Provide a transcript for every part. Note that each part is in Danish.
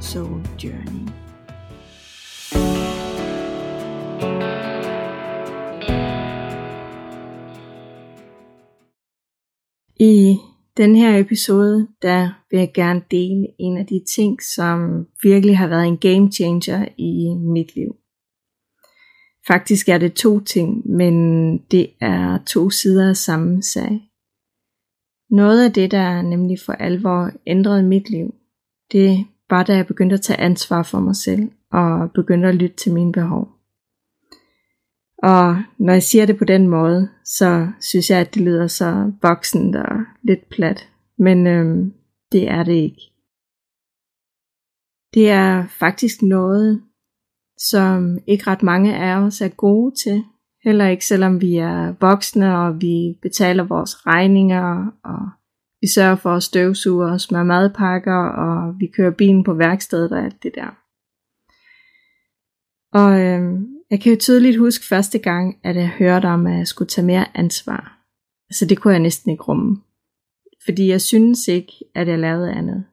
Soul Journey. I den her episode, der vil jeg gerne dele en af de ting, som virkelig har været en game changer i mit liv. Faktisk er det to ting, men det er to sider af samme sag. Noget af det, der nemlig for alvor ændrede mit liv, det var da jeg begyndte at tage ansvar for mig selv og begyndte at lytte til mine behov. Og når jeg siger det på den måde, så synes jeg, at det lyder så voksent og lidt plat. Men øhm, det er det ikke. Det er faktisk noget, som ikke ret mange af os er gode til. Heller ikke selvom vi er voksne, og vi betaler vores regninger, og vi sørger for at støvsuge og smøre madpakker, og vi kører bilen på værkstedet og alt det der. Og øh, jeg kan jo tydeligt huske første gang, at jeg hørte om, at jeg skulle tage mere ansvar. Altså det kunne jeg næsten ikke rumme. Fordi jeg synes ikke, at jeg lavede andet.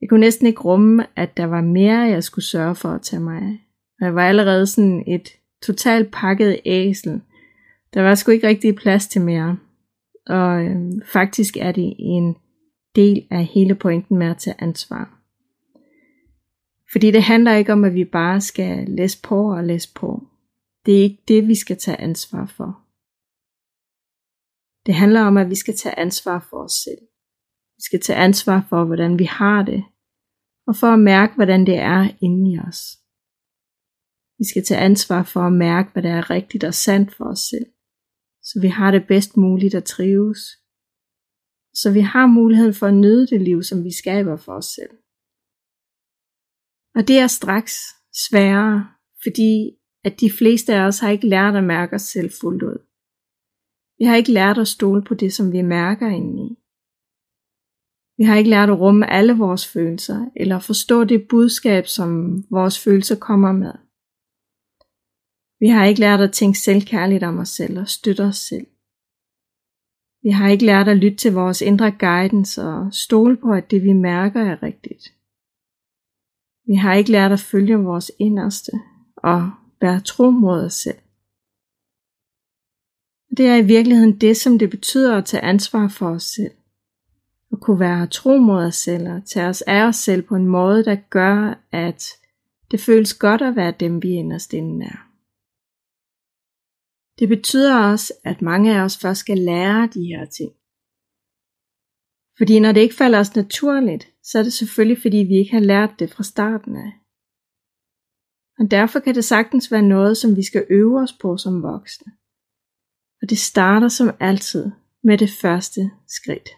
Jeg kunne næsten ikke rumme, at der var mere, jeg skulle sørge for at tage mig af. Og jeg var allerede sådan et totalt pakket æsel. Der var sgu ikke rigtig plads til mere. Og øh, faktisk er det en del af hele pointen med at tage ansvar. Fordi det handler ikke om, at vi bare skal læse på og læse på. Det er ikke det, vi skal tage ansvar for. Det handler om, at vi skal tage ansvar for os selv. Vi skal tage ansvar for, hvordan vi har det, og for at mærke, hvordan det er inde i os. Vi skal tage ansvar for at mærke, hvad der er rigtigt og sandt for os selv så vi har det bedst muligt at trives. Så vi har muligheden for at nyde det liv, som vi skaber for os selv. Og det er straks sværere, fordi at de fleste af os har ikke lært at mærke os selv fuldt ud. Vi har ikke lært at stole på det, som vi mærker indeni. Vi har ikke lært at rumme alle vores følelser, eller forstå det budskab, som vores følelser kommer med. Vi har ikke lært at tænke selvkærligt om os selv og støtte os selv. Vi har ikke lært at lytte til vores indre guidance og stole på, at det vi mærker er rigtigt. Vi har ikke lært at følge vores inderste og være tro mod os selv. Det er i virkeligheden det, som det betyder at tage ansvar for os selv. At kunne være tro mod os selv og tage os af os selv på en måde, der gør, at det føles godt at være dem, vi inderst inden er. Det betyder også, at mange af os først skal lære de her ting. Fordi når det ikke falder os naturligt, så er det selvfølgelig fordi vi ikke har lært det fra starten af. Og derfor kan det sagtens være noget, som vi skal øve os på som voksne. Og det starter som altid med det første skridt.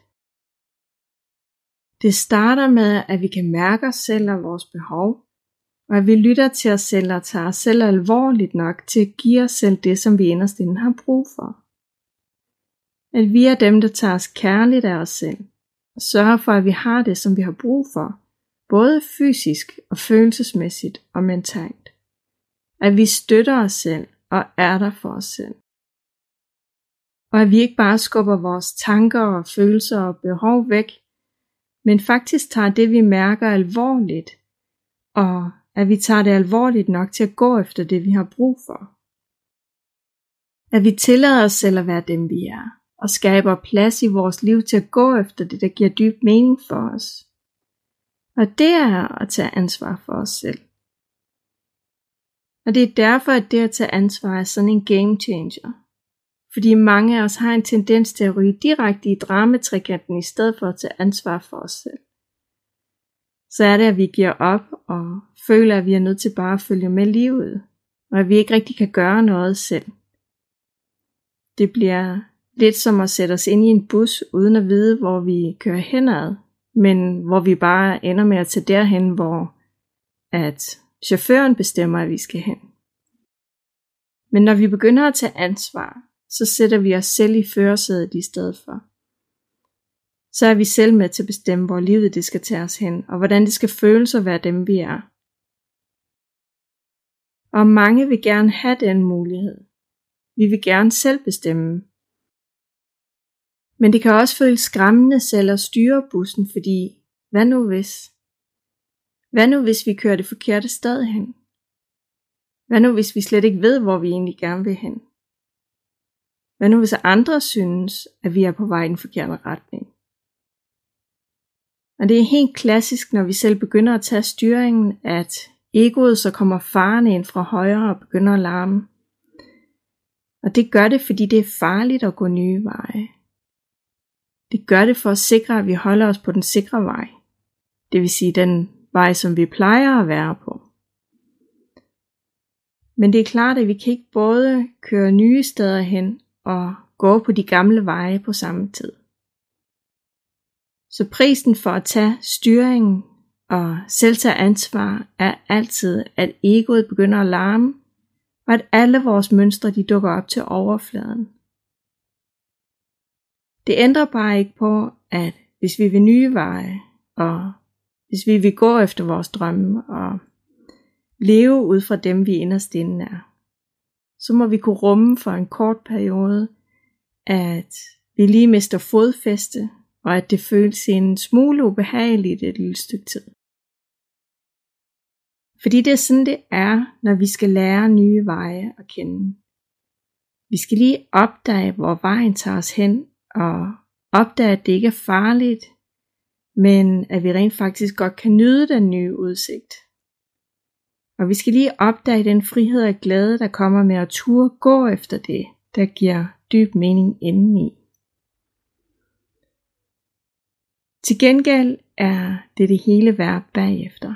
Det starter med, at vi kan mærke os selv og vores behov, og at vi lytter til os selv og tager os selv alvorligt nok til at give os selv det, som vi inderst inden har brug for. At vi er dem, der tager os kærligt af os selv, og sørger for, at vi har det, som vi har brug for, både fysisk og følelsesmæssigt og mentalt. At vi støtter os selv og er der for os selv. Og at vi ikke bare skubber vores tanker og følelser og behov væk, men faktisk tager det, vi mærker alvorligt, og at vi tager det alvorligt nok til at gå efter det, vi har brug for. At vi tillader os selv at være dem, vi er, og skaber plads i vores liv til at gå efter det, der giver dyb mening for os. Og det er at tage ansvar for os selv. Og det er derfor, at det at tage ansvar er sådan en game changer. Fordi mange af os har en tendens til at ryge direkte i dramatrikanten i stedet for at tage ansvar for os selv så er det, at vi giver op og føler, at vi er nødt til bare at følge med livet, og at vi ikke rigtig kan gøre noget selv. Det bliver lidt som at sætte os ind i en bus, uden at vide, hvor vi kører henad, men hvor vi bare ender med at tage derhen, hvor at chaufføren bestemmer, at vi skal hen. Men når vi begynder at tage ansvar, så sætter vi os selv i førersædet i stedet for. Så er vi selv med til at bestemme, hvor livet det skal tage os hen, og hvordan det skal føles at være dem, vi er. Og mange vil gerne have den mulighed. Vi vil gerne selv bestemme. Men det kan også føles skræmmende selv at styre bussen, fordi hvad nu hvis? Hvad nu hvis vi kører det forkerte sted hen? Hvad nu hvis vi slet ikke ved, hvor vi egentlig gerne vil hen? Hvad nu hvis andre synes, at vi er på vej i den forkerte retning? Og det er helt klassisk, når vi selv begynder at tage styringen, at egoet så kommer farne ind fra højre og begynder at larme. Og det gør det, fordi det er farligt at gå nye veje. Det gør det for at sikre, at vi holder os på den sikre vej. Det vil sige den vej, som vi plejer at være på. Men det er klart, at vi kan ikke både køre nye steder hen og gå på de gamle veje på samme tid. Så prisen for at tage styringen og selv tage ansvar er altid, at egoet begynder at larme, og at alle vores mønstre de dukker op til overfladen. Det ændrer bare ikke på, at hvis vi vil nye veje, og hvis vi vil gå efter vores drømme og leve ud fra dem, vi inderst inde er, så må vi kunne rumme for en kort periode, at vi lige mister fodfæste, og at det føles en smule ubehageligt et lille stykke tid. Fordi det er sådan, det er, når vi skal lære nye veje at kende. Vi skal lige opdage, hvor vejen tager os hen, og opdage, at det ikke er farligt, men at vi rent faktisk godt kan nyde den nye udsigt. Og vi skal lige opdage den frihed og glæde, der kommer med at turde gå efter det, der giver dyb mening indeni. Til gengæld er det det hele værd bagefter.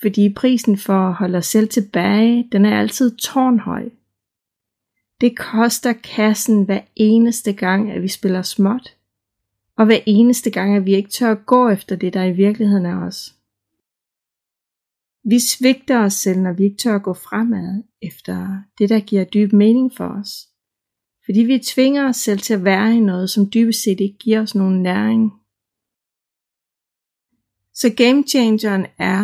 Fordi prisen for at holde os selv tilbage, den er altid tårnhøj. Det koster kassen hver eneste gang, at vi spiller småt. Og hver eneste gang, at vi ikke tør at gå efter det, der i virkeligheden er os. Vi svigter os selv, når vi ikke tør at gå fremad efter det, der giver dyb mening for os. Fordi vi tvinger os selv til at være i noget, som dybest set ikke giver os nogen næring. Så game changeren er,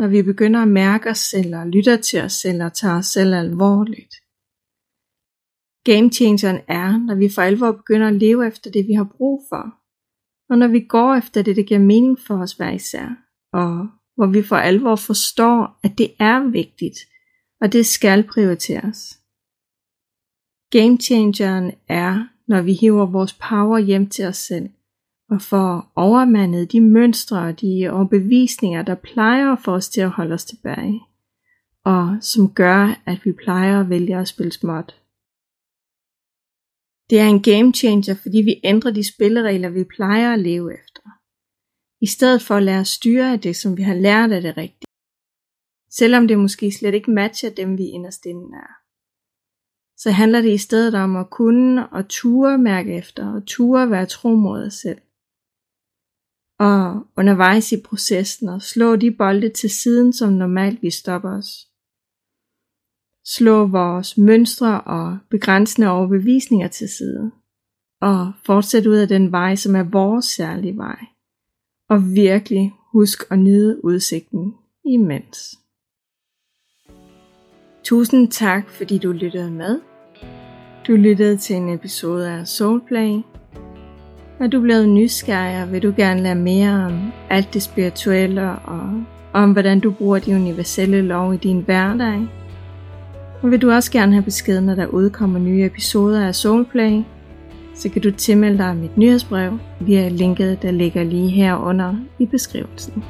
når vi begynder at mærke os selv og lytter til os selv og tager os selv alvorligt. Game changeren er, når vi for alvor begynder at leve efter det, vi har brug for. Og når vi går efter det, der giver mening for os hver især. Og hvor vi for alvor forstår, at det er vigtigt, og det skal prioriteres. Game changeren er, når vi hiver vores power hjem til os selv, og får overmandet de mønstre og de overbevisninger, der plejer at få os til at holde os tilbage, og som gør, at vi plejer at vælge at spille småt. Det er en game changer, fordi vi ændrer de spilleregler, vi plejer at leve efter. I stedet for at lade os styre af det, som vi har lært af det rigtige. Selvom det måske slet ikke matcher dem, vi inderst inden er. Så handler det i stedet om at kunne og ture mærke efter, og ture være tro mod os selv. Og undervejs i processen og slå de bolde til siden, som normalt vi stopper os slå vores mønstre og begrænsende overbevisninger til side, og fortsæt ud af den vej, som er vores særlige vej, og virkelig husk at nyde udsigten imens. Tusind tak, fordi du lyttede med. Du lyttede til en episode af Soulplay. Når du blevet nysgerrig, og vil du gerne lære mere om alt det spirituelle og om hvordan du bruger de universelle lov i din hverdag, og vil du også gerne have besked, når der udkommer nye episoder af Soulplay, så kan du tilmelde dig mit nyhedsbrev. Via linket, der ligger lige herunder i beskrivelsen.